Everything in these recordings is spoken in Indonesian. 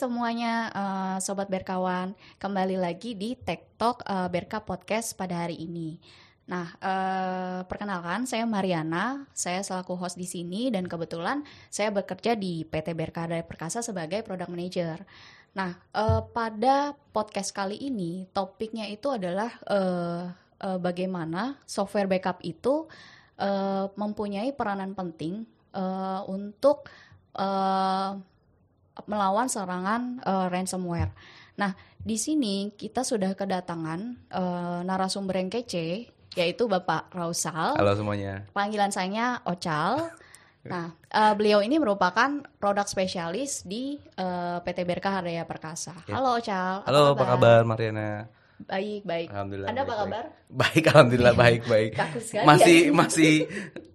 Semuanya, uh, Sobat Berkawan. Kembali lagi di Tech Talk uh, Berka Podcast pada hari ini. Nah, uh, perkenalkan saya Mariana, saya selaku host di sini dan kebetulan saya bekerja di PT Berka Daya Perkasa sebagai Product Manager. Nah, uh, pada podcast kali ini topiknya itu adalah uh, uh, bagaimana software backup itu uh, mempunyai peranan penting uh, untuk uh, melawan serangan uh, ransomware. Nah, di sini kita sudah kedatangan uh, narasumber yang kece, yaitu Bapak Rausal. Halo semuanya. Panggilan saya Ocal. Nah, uh, beliau ini merupakan produk spesialis di uh, PT Berkah Hardaya Perkasa. Ya. Halo Ocal. Halo, apa kabar, apa kabar Mariana? Baik, baik. Alhamdulillah. Anda apa kabar? Baik, alhamdulillah baik, baik. masih ya? masih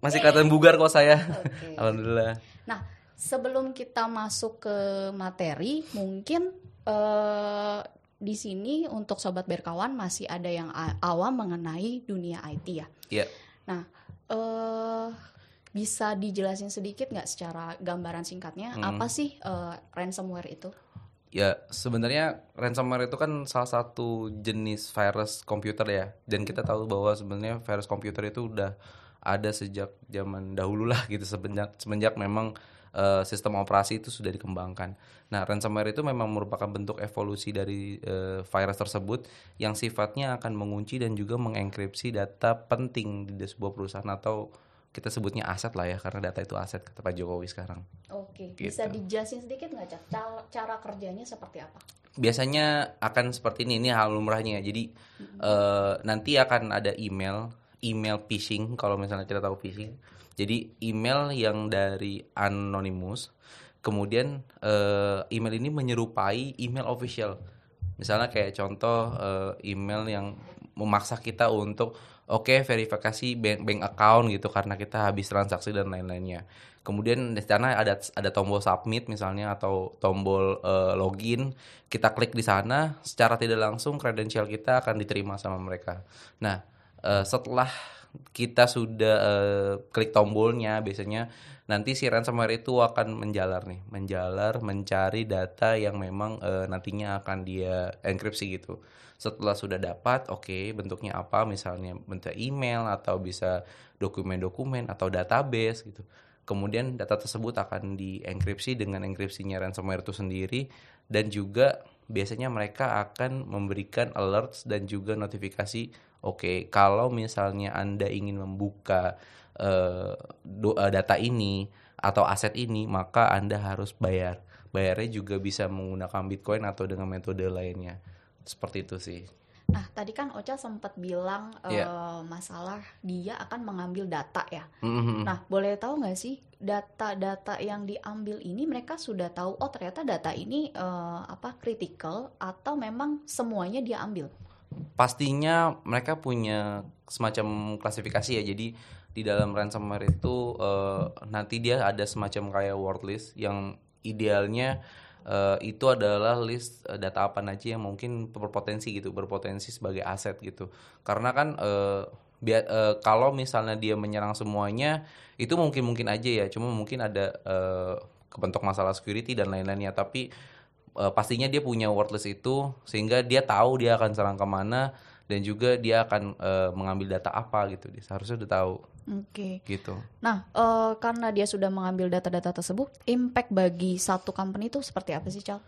masih kelihatan bugar kok saya. Okay. Alhamdulillah. Nah, sebelum kita masuk ke materi, mungkin uh, di sini untuk sobat berkawan masih ada yang awam mengenai dunia IT ya. Iya. Yeah. Nah, uh, bisa dijelasin sedikit nggak secara gambaran singkatnya hmm. apa sih uh, ransomware itu? Ya, sebenarnya ransomware itu kan salah satu jenis virus komputer ya. Dan kita tahu bahwa sebenarnya virus komputer itu udah ada sejak zaman dahulu lah gitu semenjak semenjak memang uh, sistem operasi itu sudah dikembangkan. Nah, ransomware itu memang merupakan bentuk evolusi dari uh, virus tersebut yang sifatnya akan mengunci dan juga mengenkripsi data penting di sebuah perusahaan atau kita sebutnya aset lah ya karena data itu aset kata Pak Jokowi sekarang. Oke, gitu. bisa dijelasin sedikit nggak cak cara, cara kerjanya seperti apa? Biasanya akan seperti ini, ini hal lumrahnya. Jadi mm-hmm. uh, nanti akan ada email, email phishing kalau misalnya kita tahu phishing jadi email yang dari anonymous, kemudian uh, email ini menyerupai email official. Misalnya kayak contoh uh, email yang memaksa kita untuk oke okay, verifikasi bank bank account gitu karena kita habis transaksi dan lain-lainnya. Kemudian di sana ada ada tombol submit misalnya atau tombol uh, login, kita klik di sana, secara tidak langsung kredensial kita akan diterima sama mereka. Nah, uh, setelah kita sudah uh, klik tombolnya biasanya nanti si ransomware itu akan menjalar nih, menjalar mencari data yang memang uh, nantinya akan dia enkripsi gitu. Setelah sudah dapat, oke, okay, bentuknya apa? Misalnya bentuk email atau bisa dokumen-dokumen atau database gitu. Kemudian data tersebut akan dienkripsi dengan enkripsinya ransomware itu sendiri dan juga biasanya mereka akan memberikan alerts dan juga notifikasi oke okay, kalau misalnya anda ingin membuka uh, data ini atau aset ini maka anda harus bayar bayarnya juga bisa menggunakan bitcoin atau dengan metode lainnya seperti itu sih Nah, tadi kan Ocha sempat bilang yeah. Iya. uh, masalah dia akan mengambil data ya. Mm-hmm. Nah, boleh tahu nggak sih data-data yang diambil ini mereka sudah tahu oh ternyata data ini uh, apa critical atau memang semuanya dia ambil? pastinya mereka punya semacam klasifikasi ya. Jadi di dalam ransomware itu uh, nanti dia ada semacam kayak word list yang idealnya uh, itu adalah list data apa aja yang mungkin berpotensi gitu, berpotensi sebagai aset gitu. Karena kan uh, biar uh, kalau misalnya dia menyerang semuanya itu mungkin mungkin aja ya, cuma mungkin ada uh, kebentuk masalah security dan lain-lainnya. Tapi uh, pastinya dia punya wordless itu sehingga dia tahu dia akan serang ke mana dan juga dia akan uh, mengambil data apa gitu dia seharusnya udah tahu Oke. Okay. Gitu. Nah, uh, karena dia sudah mengambil data-data tersebut, impact bagi satu company itu seperti apa sih, Cal?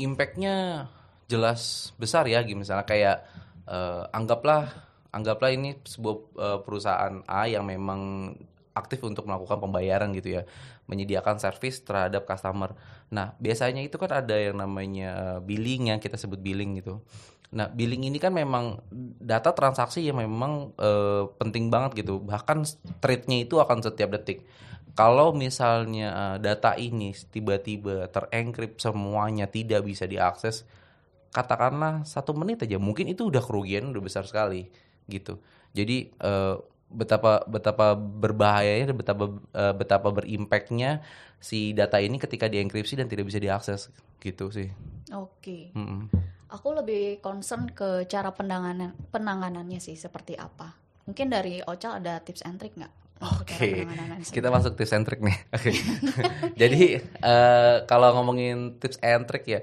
Impactnya jelas besar ya, misalnya kayak uh, anggaplah anggaplah ini sebuah uh, perusahaan A yang memang aktif untuk melakukan pembayaran gitu ya, menyediakan service terhadap customer. Nah, biasanya itu kan ada yang namanya eh, billing yang kita sebut billing gitu. Nah, billing ini kan memang data transaksi yang memang uh, penting banget gitu. Bahkan trade-nya itu akan setiap detik. Kalau misalnya data ini tiba-tiba terenkrip semuanya tidak bisa diakses, katakanlah satu menit aja, mungkin itu udah kerugian udah besar sekali gitu. Jadi uh, betapa betapa berbahayanya dan betapa uh, betapa berimpactnya si data ini ketika dienkripsi dan tidak bisa diakses gitu sih. Oke. Okay. Mm -mm. Aku lebih concern ke cara penanganan penanganannya sih seperti apa. Mungkin dari Ocal ada tips and trick nggak? Oke, penanganan kita masuk tips and trick nih. Oke. Jadi eh, kalau ngomongin tips and trick ya,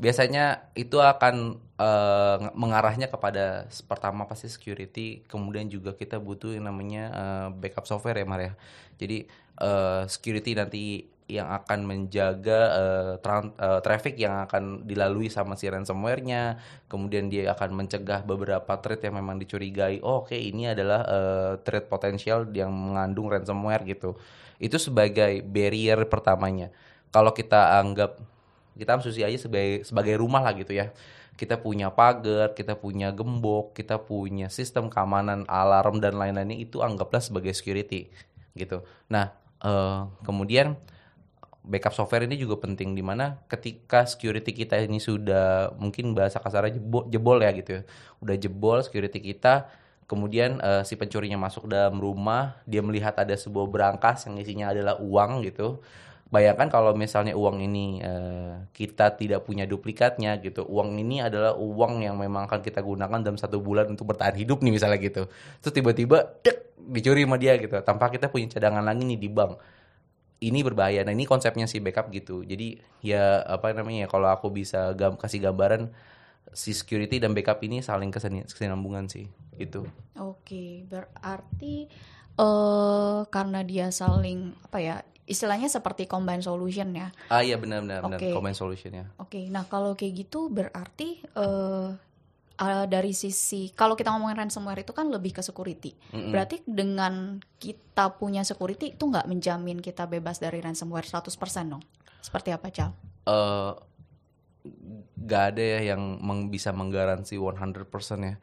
biasanya itu akan eh, mengarahnya kepada pertama pasti security, kemudian juga kita butuh yang namanya eh, backup software ya Maria. Jadi eh, security nanti yang akan menjaga eh, tran- eh, traffic yang akan dilalui sama si ransomware-nya, kemudian dia akan mencegah beberapa threat yang memang dicurigai. Oh, oke ini adalah eh, threat potensial yang mengandung ransomware gitu. Itu sebagai barrier pertamanya. Kalau kita anggap kita susi aja sebagai sebagai rumah lah gitu ya. Kita punya pagar, kita punya gembok, kita punya sistem keamanan, alarm dan lain-lainnya itu anggaplah sebagai security gitu. Nah, eh, kemudian backup software ini juga penting di mana ketika security kita ini sudah mungkin bahasa kasarnya jebol, jebol ya gitu ya. Udah jebol security kita kemudian eh, si pencurinya masuk dalam rumah, dia melihat ada sebuah berangkas yang isinya adalah uang gitu. Bayangkan kalau misalnya uang ini eh, kita tidak punya duplikatnya gitu. Uang ini adalah uang yang memang akan kita gunakan dalam satu bulan untuk bertahan hidup nih misalnya gitu. Terus tiba-tiba dicuri sama dia gitu. Tanpa kita punya cadangan lagi nih di bank ini berbahaya. Nah ini konsepnya si backup gitu. Jadi ya apa namanya ya kalau aku bisa gam- kasih gambaran si security dan backup ini saling kesinambungan sih gitu. Oke, berarti eh karena dia saling apa ya? Istilahnya seperti combine solution ya. Ah iya benar benar benar Oke. combine solution ya. Oke, nah kalau kayak gitu berarti eh eh, dari sisi kalau kita ngomongin ransomware itu kan lebih ke security. Mm-mm. Berarti dengan kita punya security itu nggak menjamin kita bebas dari ransomware 100% dong. Seperti apa, Cal? eh gak ada ya yang meng- bisa menggaransi 100% ya.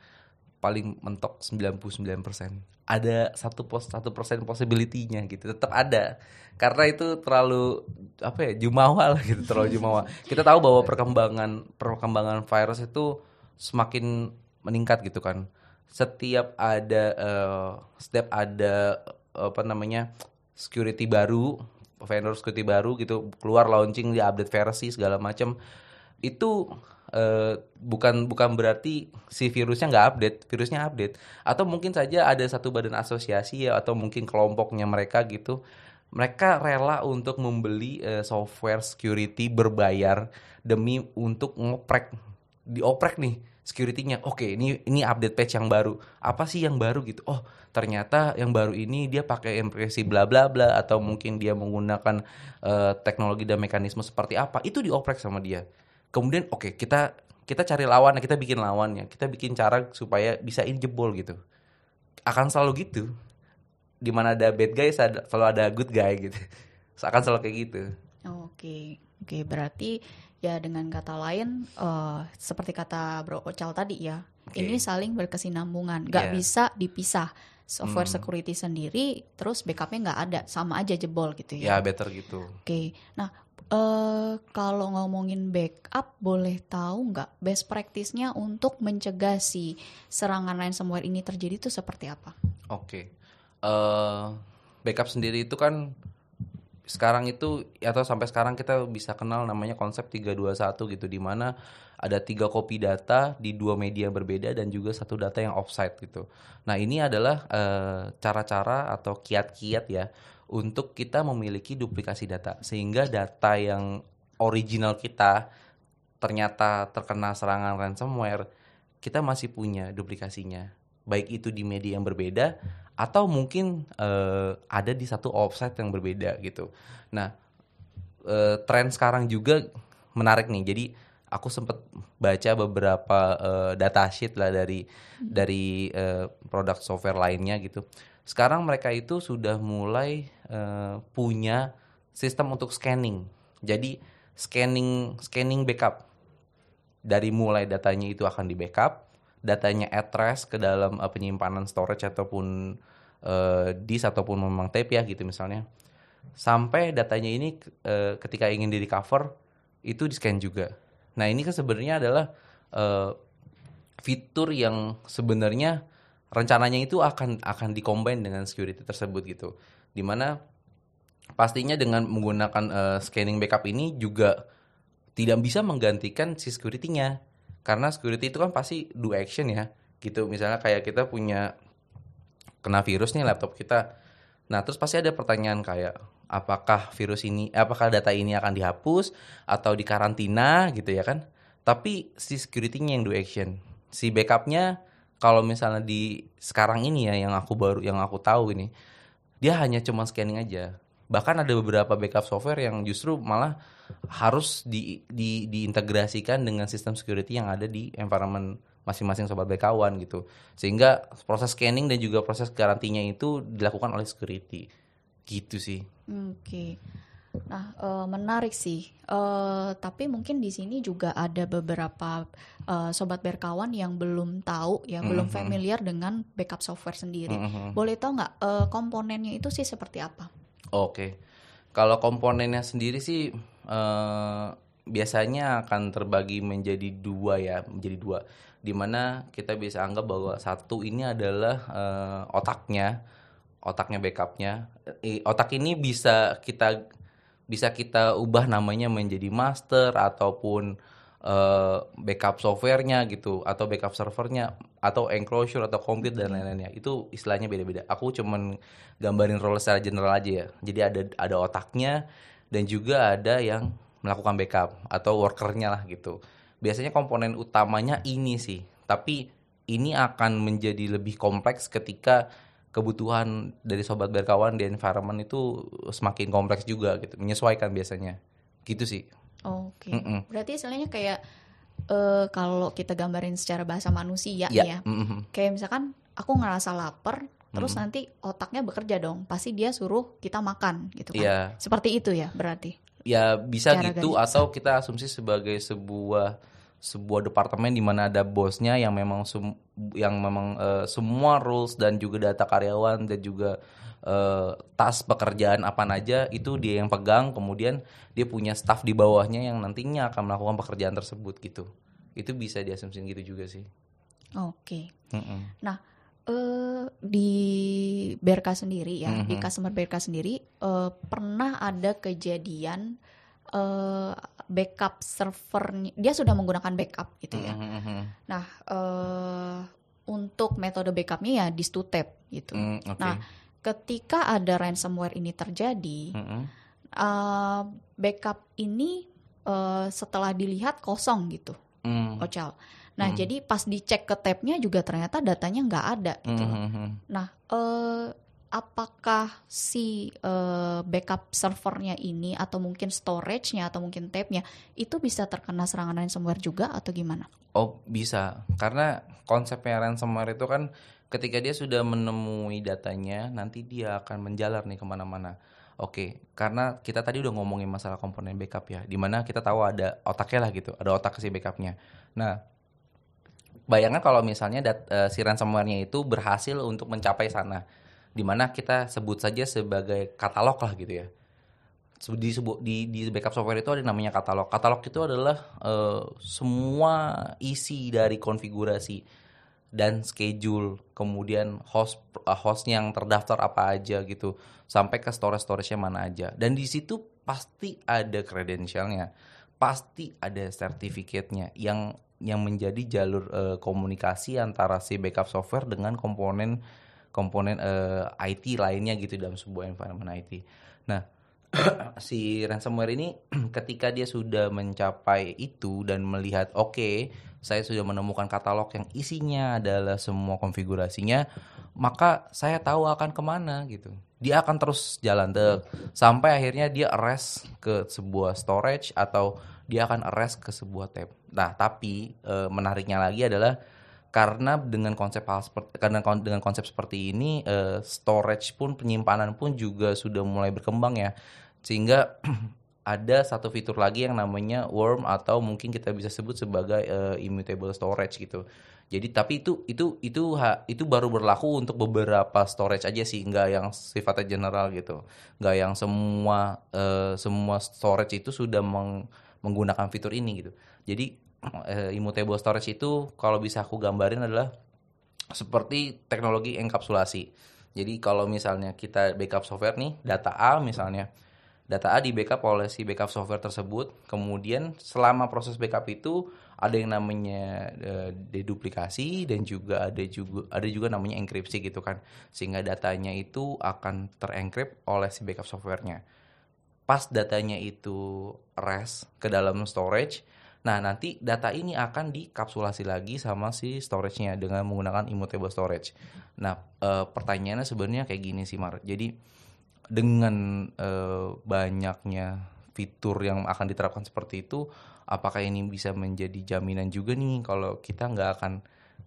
Paling mentok 99%. Ada satu pos satu persen possibility-nya gitu. Tetap ada. Karena itu terlalu apa ya jumawa lah gitu, terlalu jumawa. Kita tahu bahwa perkembangan perkembangan virus itu semakin meningkat gitu kan. Setiap ada eh, setiap ada apa namanya security baru, vendor security baru gitu keluar launching di update versi segala macam itu eh, bukan bukan berarti si virusnya nggak update, virusnya update. Atau mungkin saja ada satu badan asosiasi ya atau mungkin kelompoknya mereka gitu. Mereka rela untuk membeli eh, software security berbayar demi untuk ngoprek dioprek nih security-nya. Oke, ini ini update patch yang baru. Apa sih yang baru gitu? Oh, ternyata yang baru ini dia pakai enkripsi bla bla bla atau mungkin dia menggunakan eh, teknologi dan mekanisme seperti apa. Itu dioprek sama dia. Kemudian oke, kita kita cari lawannya, kita bikin lawannya. Kita bikin cara supaya bisa ini jebol gitu. Akan selalu gitu. Di mana ada bad guy ada- selalu ada good guy gitu. Akan selalu kayak gitu. Oke, oke berarti ya dengan kata lain eh, seperti kata Bro Ocal tadi ya, Oke. ini saling berkesinambungan, nggak Iya. bisa dipisah. Software Hmm. security sendiri, terus backupnya nggak ada, sama aja jebol gitu Ya ya. better gitu. Oke, nah eh kalau ngomongin backup, boleh tahu nggak best practice-nya untuk mencegah si serangan ransomware ini terjadi itu seperti apa? Oke. eh backup sendiri itu kan sekarang itu atau sampai sekarang kita bisa kenal namanya konsep 321 gitu di mana ada tiga copy data di dua media berbeda dan juga satu data yang offsite gitu. Nah, ini adalah eh, cara-cara atau kiat-kiat ya untuk kita memiliki duplikasi data sehingga data yang original kita ternyata terkena serangan ransomware, kita masih punya duplikasinya. Baik itu di media yang berbeda atau mungkin eh, ada di satu offsite yang berbeda gitu. Nah, eh, tren sekarang juga menarik nih. Jadi aku sempat baca beberapa eh, datasheet lah dari dari eh, produk software lainnya gitu. Sekarang mereka itu sudah mulai eh, punya sistem untuk scanning. Jadi scanning scanning backup dari mulai datanya itu akan di backup, datanya at rest ke dalam eh, penyimpanan storage ataupun eh, disk ataupun memang tape ya gitu misalnya. Sampai datanya ini eh, ketika ingin di recover itu di scan juga. Nah ini kan sebenarnya adalah eh, fitur yang sebenarnya rencananya itu akan akan dikombin dengan security tersebut gitu. Di mana pastinya dengan menggunakan eh, scanning backup ini juga tidak bisa menggantikan si security-nya. Karena security itu kan pasti do action ya. Gitu misalnya kayak kita punya kena virus nih laptop kita. Nah, terus pasti ada pertanyaan kayak apakah virus ini, apakah data ini akan dihapus atau dikarantina gitu ya kan? Tapi si security-nya yang do action. Si backupnya kalau misalnya di sekarang ini ya yang aku baru yang aku tahu ini, dia hanya cuma scanning aja. Bahkan ada beberapa backup software yang justru malah harus di, di diintegrasikan dengan sistem security yang ada di environment masing-masing sobat bekawan gitu. Sehingga proses scanning dan juga proses garantinya itu dilakukan oleh security. Gitu sih. Oke. Nah, uh, menarik sih. Uh, tapi mungkin di sini juga ada beberapa uh, sobat berkawan yang belum tahu, ya, mm -hmm. belum familiar dengan backup software sendiri. Mm -hmm. Boleh tahu nggak uh, komponennya itu sih seperti apa? Oke, okay. kalau komponennya sendiri sih uh, biasanya akan terbagi menjadi dua ya, menjadi dua di mana kita bisa anggap bahwa satu ini adalah uh, otaknya otaknya backupnya. Otak ini bisa kita bisa kita ubah namanya menjadi master ataupun uh, backup softwarenya gitu atau backup servernya atau enclosure atau compute dan lain-lainnya. Itu istilahnya beda-beda. Aku cuman gambarin role secara general aja ya. Jadi ada ada otaknya dan juga ada yang melakukan backup atau workernya lah gitu biasanya komponen utamanya ini sih. Tapi ini akan menjadi lebih kompleks ketika kebutuhan dari sobat berkawan di environment itu semakin kompleks juga gitu, menyesuaikan biasanya. Gitu sih. Oke. Okay. Mm -mm. Berarti istilahnya kayak uh, kalau kita gambarin secara bahasa manusia yeah. ya. Mm -hmm. Kayak misalkan aku ngerasa lapar, terus mm. nanti otaknya bekerja dong. Pasti dia suruh kita makan gitu kan. Yeah. Seperti itu ya berarti ya bisa Cara gitu atau kita asumsi sebagai sebuah sebuah departemen di mana ada bosnya yang memang sum, yang memang uh, semua rules dan juga data karyawan dan juga uh, tas pekerjaan apa aja itu dia yang pegang kemudian dia punya staff di bawahnya yang nantinya akan melakukan pekerjaan tersebut gitu itu bisa diasumsikan gitu juga sih oke okay. mm -mm. nah uh, di BRK sendiri ya, mm -hmm. di customer BRK sendiri uh, pernah ada kejadian uh, backup servernya dia sudah menggunakan backup gitu ya. Mm -hmm. Nah, uh, untuk metode backupnya ya disk to tape gitu. Mm, okay. Nah, ketika ada ransomware ini terjadi, mm -hmm. uh, backup ini uh, setelah dilihat kosong gitu, mm. Ocal. Nah, hmm. jadi pas dicek ke tabnya juga ternyata datanya nggak ada gitu. Hmm. hmm, hmm. Nah, eh, apakah si eh, backup servernya ini atau mungkin storage-nya atau mungkin tabnya itu bisa terkena serangan ransomware juga atau gimana? Oh, bisa. Karena konsepnya ransomware itu kan ketika dia sudah menemui datanya, nanti dia akan menjalar nih ke mana-mana. Oke, karena kita tadi udah ngomongin masalah komponen backup ya, di mana kita tahu ada otaknya lah gitu, ada otak si backupnya. Nah, bayangkan kalau misalnya dat, uh, si ransomware-nya itu berhasil untuk mencapai sana di mana kita sebut saja sebagai katalog lah gitu ya. Di, di di backup software itu ada namanya katalog. Katalog itu adalah uh, semua isi dari konfigurasi dan schedule kemudian host uh, host yang terdaftar apa aja gitu sampai ke storage storage-nya mana aja. Dan di situ pasti ada credentialnya pasti ada sertifikatnya yang yang menjadi jalur uh, komunikasi antara si backup software dengan komponen komponen uh, eh, IT lainnya gitu dalam sebuah environment IT. Nah, si ransomware ini ketika dia sudah mencapai itu dan melihat oke, okay, saya sudah menemukan katalog yang isinya adalah semua konfigurasinya, maka saya tahu akan ke mana gitu. Dia akan terus jalan deh sampai akhirnya dia arrest ke sebuah storage atau dia akan arrest ke sebuah tab. Nah, tapi e, menariknya lagi adalah karena dengan konsep hal seperti karena dengan konsep seperti ini e, storage pun penyimpanan pun juga sudah mulai berkembang ya. Sehingga ada satu fitur lagi yang namanya worm atau mungkin kita bisa sebut sebagai e, immutable storage gitu. Jadi tapi itu itu itu itu baru berlaku untuk beberapa storage aja sih, nggak yang sifatnya general gitu. Nggak yang semua uh, semua storage itu sudah meng, menggunakan fitur ini gitu. Jadi uh, immutable storage itu kalau bisa aku gambarin adalah seperti teknologi enkapsulasi. Jadi kalau misalnya kita backup software nih, data A misalnya, data A di backup oleh si backup software tersebut. Kemudian selama proses backup itu ada yang namanya uh, deduplikasi dan juga ada juga ada juga namanya enkripsi gitu kan. Sehingga datanya itu akan terencrypt oleh si backup softwarenya. Pas datanya itu rest ke dalam storage, nah nanti data ini akan dikapsulasi lagi sama si storage-nya dengan menggunakan immutable storage. Nah, uh, pertanyaannya sebenarnya kayak gini sih Mar. Jadi dengan uh, banyaknya fitur yang akan diterapkan seperti itu, apakah ini bisa menjadi jaminan juga nih kalau kita nggak akan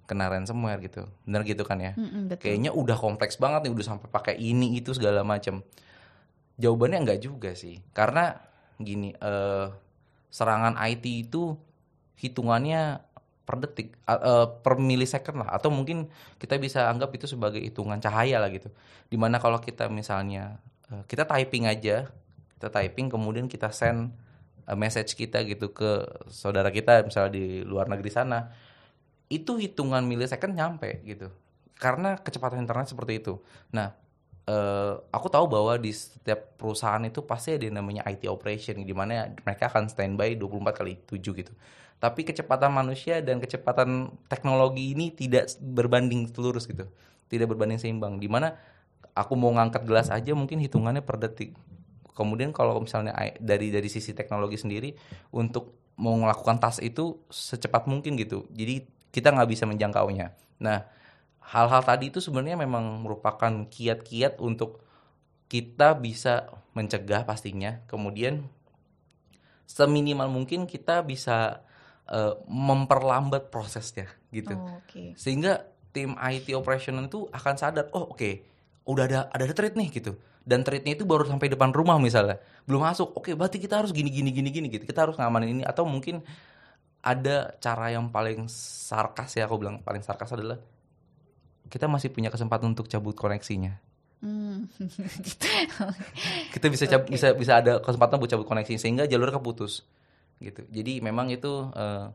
kena ransomware gitu, benar gitu kan ya? Mm-mm, betul. Kayaknya udah kompleks banget nih, udah sampai pakai ini itu segala macam. Jawabannya nggak juga sih, karena gini, uh, serangan IT itu hitungannya per detik, uh, per milisecond lah, atau mungkin kita bisa anggap itu sebagai hitungan cahaya lah gitu. Di mana kalau kita misalnya uh, kita typing aja, kita typing kemudian kita send uh, message kita gitu ke saudara kita misalnya di luar negeri sana, itu hitungan milisecond nyampe gitu. Karena kecepatan internet seperti itu. Nah, uh, aku tahu bahwa di setiap perusahaan itu pasti ada yang namanya IT operation di mana mereka akan standby 24 kali 7 gitu. Tapi kecepatan manusia dan kecepatan teknologi ini tidak berbanding lurus gitu tidak berbanding seimbang. Di mana aku mau ngangkat gelas aja mungkin hitungannya per detik. Kemudian kalau misalnya dari dari sisi teknologi sendiri untuk mau melakukan tas itu secepat mungkin gitu. Jadi kita nggak bisa menjangkaunya. Nah hal-hal tadi itu sebenarnya memang merupakan kiat-kiat untuk kita bisa mencegah pastinya kemudian seminimal mungkin kita bisa uh, memperlambat prosesnya gitu. Oh, okay. Sehingga tim IT operational itu akan sadar, oh oke, okay, udah ada ada threat nih gitu. Dan threatnya itu baru sampai depan rumah misalnya, belum masuk. Oke, okay, berarti kita harus gini gini gini gini gitu. Kita harus ngamanin ini atau mungkin ada cara yang paling sarkas ya aku bilang paling sarkas adalah kita masih punya kesempatan untuk cabut koneksinya. Hmm. kita bisa okay. bisa bisa ada kesempatan buat cabut koneksi sehingga jalur keputus gitu. Jadi memang itu uh,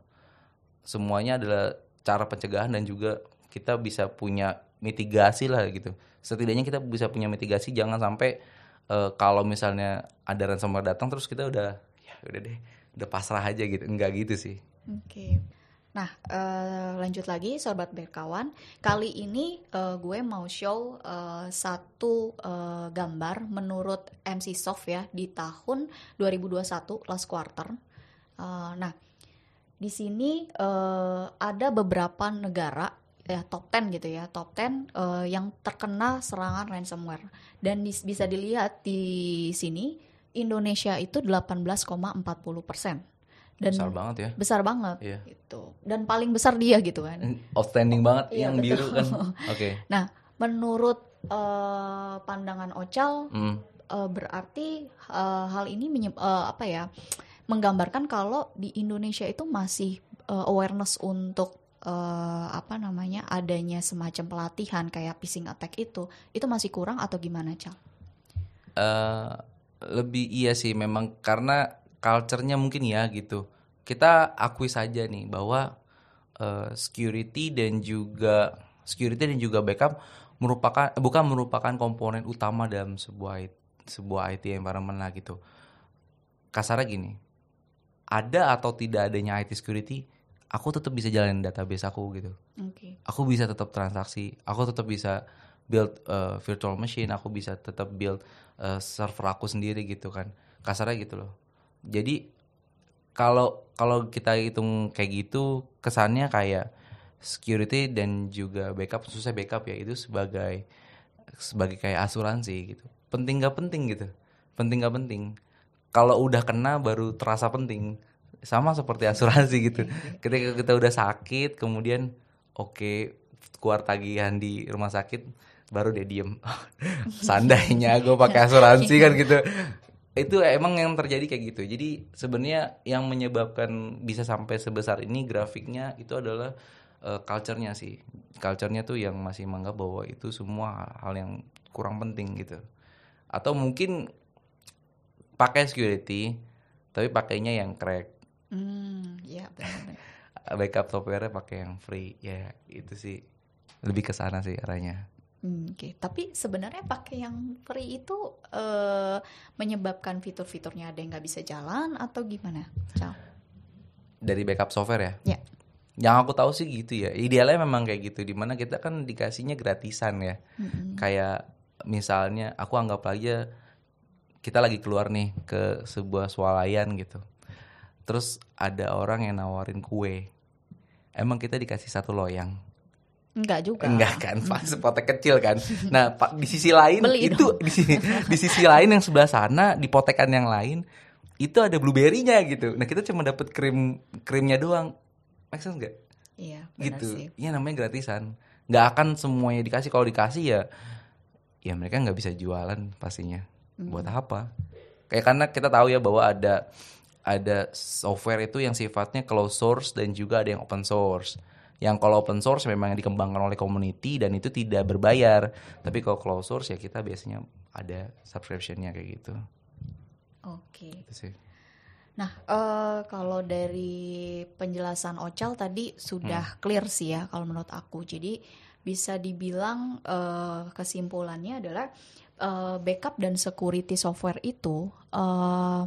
semuanya adalah cara pencegahan dan juga kita bisa punya mitigasi lah gitu. Setidaknya kita bisa punya mitigasi jangan sampai uh, kalau misalnya ada ransomware datang terus kita udah ya udah deh udah pasrah aja gitu. Enggak gitu sih. Oke. Okay. Nah, uh, lanjut lagi sobat berkawan. Kali ini uh, gue mau show uh, satu uh, gambar menurut MC Soft ya di tahun 2021 last quarter Uh, nah, di sini uh, ada beberapa negara ya top 10 gitu ya, top 10 uh, yang terkena serangan ransomware. Dan di, bisa dilihat di sini Indonesia itu 18,40 persen. Dan besar banget ya. Besar banget yeah. gitu. Dan paling besar dia gitu kan. Outstanding banget iya, yang betul. biru kan. Oke. Okay. Nah, menurut uh, pandangan Ocal mm. uh, berarti uh, hal ini menyeb, uh, apa ya? menggambarkan kalau di Indonesia itu masih uh, awareness untuk uh, apa namanya adanya semacam pelatihan kayak phishing attack itu itu masih kurang atau gimana cal? Uh, lebih iya sih memang karena culture-nya mungkin ya gitu. Kita akui saja nih bahwa uh, security dan juga security dan juga backup merupakan bukan merupakan komponen utama dalam sebuah sebuah IT environment lah gitu. Kasarnya gini, ada atau tidak adanya IT security, aku tetap bisa jalanin database aku gitu. Okay. Aku bisa tetap transaksi, aku tetap bisa build uh, virtual machine, aku bisa tetap build uh, server aku sendiri gitu kan. Kasarnya gitu loh. Jadi kalau kalau kita hitung kayak gitu, kesannya kayak security dan juga backup, susah backup ya itu sebagai sebagai kayak asuransi gitu. Penting gak penting gitu. Penting gak penting. Kalau udah kena baru terasa penting. Sama seperti asuransi gitu. Ketika kita udah sakit kemudian oke okay, keluar tagihan di rumah sakit baru dia diem. Sandainya gue pakai asuransi kan gitu itu emang yang terjadi kayak gitu. Jadi sebenarnya yang menyebabkan bisa sampai sebesar ini grafiknya itu adalah uh, culture-nya sih. Culture-nya tuh yang masih menganggap bahwa itu semua hal yang kurang penting gitu. Atau mungkin pakai security tapi pakainya yang crack. Hmm ya benar backup software pakai yang free. Ya itu sih. Lebih ke sana sih arahnya Hmm, Oke, tapi sebenarnya pakai yang free itu eh, menyebabkan fitur-fiturnya ada yang nggak bisa jalan atau gimana? Cal? Dari backup software ya? Ya. Yang aku tahu sih gitu ya. Idealnya memang kayak gitu. Di mana kita kan dikasihnya gratisan ya. Mm-mm. Kayak misalnya aku anggap aja kita lagi keluar nih ke sebuah swalayan gitu. Terus ada orang yang nawarin kue. Emang kita dikasih satu loyang? Enggak juga. Enggak kan, Pak, sepotek kecil kan. Nah, Pak di sisi lain Beli itu di, sisi- di sisi lain yang sebelah sana di potekan yang lain itu ada blueberry-nya gitu. Nah, kita cuma dapat krim krimnya doang. Make sense nggak? Iya, benar Gitu. sih. Iya namanya gratisan. Nggak akan semuanya dikasih. Kalau dikasih ya ya mereka nggak bisa jualan pastinya. Buat apa? Kayak karena kita tahu ya bahwa ada ada software itu yang sifatnya closed source dan juga ada yang open source. Yang kalau open source memang dikembangkan oleh community dan itu tidak berbayar. Tapi kalau closed source ya kita biasanya ada subscription-nya kayak gitu. Oke. Itu sih. Nah, eh, kalau dari penjelasan Ocal tadi sudah clear sih ya kalau menurut aku. Jadi bisa dibilang eh, kesimpulannya adalah eh, backup dan security software itu eh,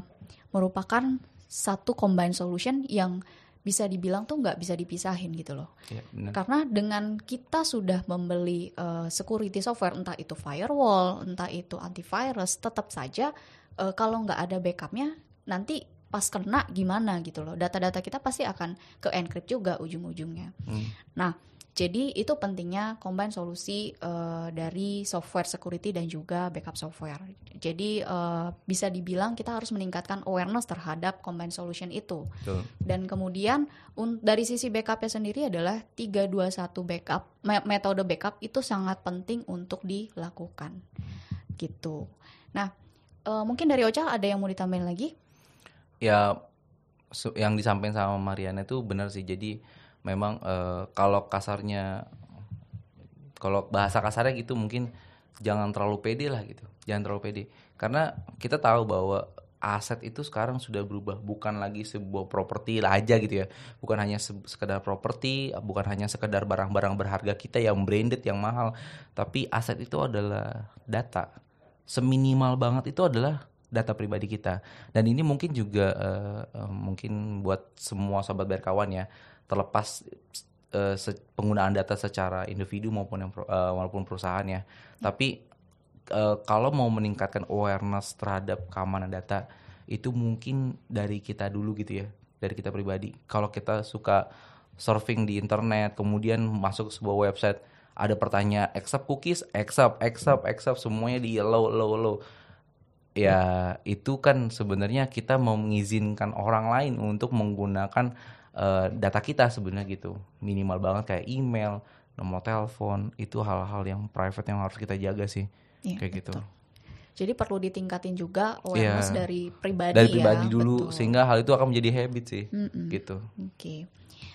merupakan satu combined solution yang bisa dibilang tuh nggak bisa dipisahin gitu loh. Benar. Karena dengan kita sudah membeli eh, security software, entah itu firewall, entah itu antivirus, tetap saja eh, kalau nggak ada backupnya, nanti pas kena gimana gitu loh. Data-data kita pasti akan ke encrypt juga ujung-ujungnya. Hmm. Nah, jadi itu pentingnya combine solusi eh, dari software security dan juga backup software. Jadi eh, bisa dibilang kita harus meningkatkan awareness terhadap combine solution itu. Betul. Dan kemudian un- dari sisi backupnya sendiri adalah 321 backup me- metode backup itu sangat penting untuk dilakukan gitu. Nah, eh, mungkin dari Ocha ada yang mau ditambahin lagi? ya yang disampaikan sama Mariana itu benar sih jadi memang eh, kalau kasarnya kalau bahasa kasarnya gitu mungkin jangan terlalu pede lah gitu jangan terlalu pede. Karena kita tahu bahwa aset itu sekarang sudah berubah bukan lagi sebuah properti aja gitu ya. Bukan hanya se- sekedar properti bukan hanya sekedar barang-barang berharga kita yang branded yang mahal. Tapi aset itu adalah data. Seminimal banget itu adalah data pribadi kita. Dan ini mungkin juga eh, mungkin buat semua sobat berkawan ya terlepas se- penggunaan data secara individu maupun yang maupun perusahaan ya. Tapi eh, kalau mau meningkatkan awareness terhadap keamanan data itu mungkin dari kita dulu gitu ya dari kita pribadi. Kalau kita suka surfing di internet kemudian masuk ke sebuah website ada pertanyaan accept cookies? Accept accept accept. Semuanya di allow allow allow ya itu kan sebenarnya kita mau mengizinkan orang lain untuk menggunakan eh, data kita sebenarnya gitu minimal banget kayak email nomor telepon itu hal-hal yang private yang harus kita jaga sih Iya, kayak gitu betul. Jadi perlu ditingkatin juga awareness Iya. dari pribadi dari ya. pribadi dulu betul. sehingga hal itu akan menjadi habit sih Mm-mm. gitu Oke.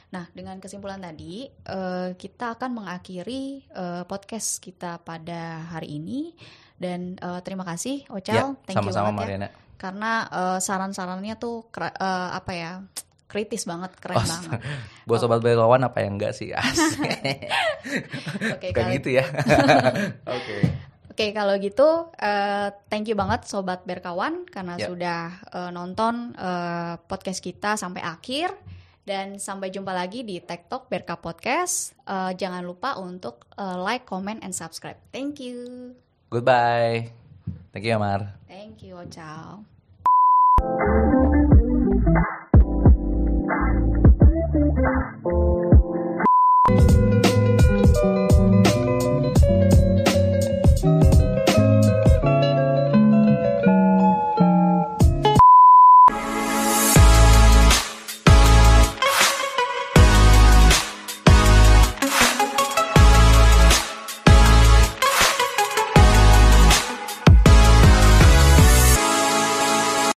Nah, dengan kesimpulan tadi, eh, kita akan mengakhiri eh, podcast kita pada hari ini. Dan terima kasih, ya Ocal. Thank you sama-sama banget ya. Mariana Karena eh, saran-sarannya tuh apa ya, kritis banget, keren Oh, banget. buat sobat berkawan apa yang enggak sih asik Oke, kayak kali- gitu ya oke Oke, kalau gitu, eh, thank you banget Sobat Berkawan karena Ya. sudah eh, nonton eh, podcast kita sampai akhir. Dan sampai jumpa lagi di Tech Talk Berka Podcast. Eh, jangan lupa untuk eh, like, comment, and subscribe. Thank you. goodbye thank you ya Mar Thank you, ciao.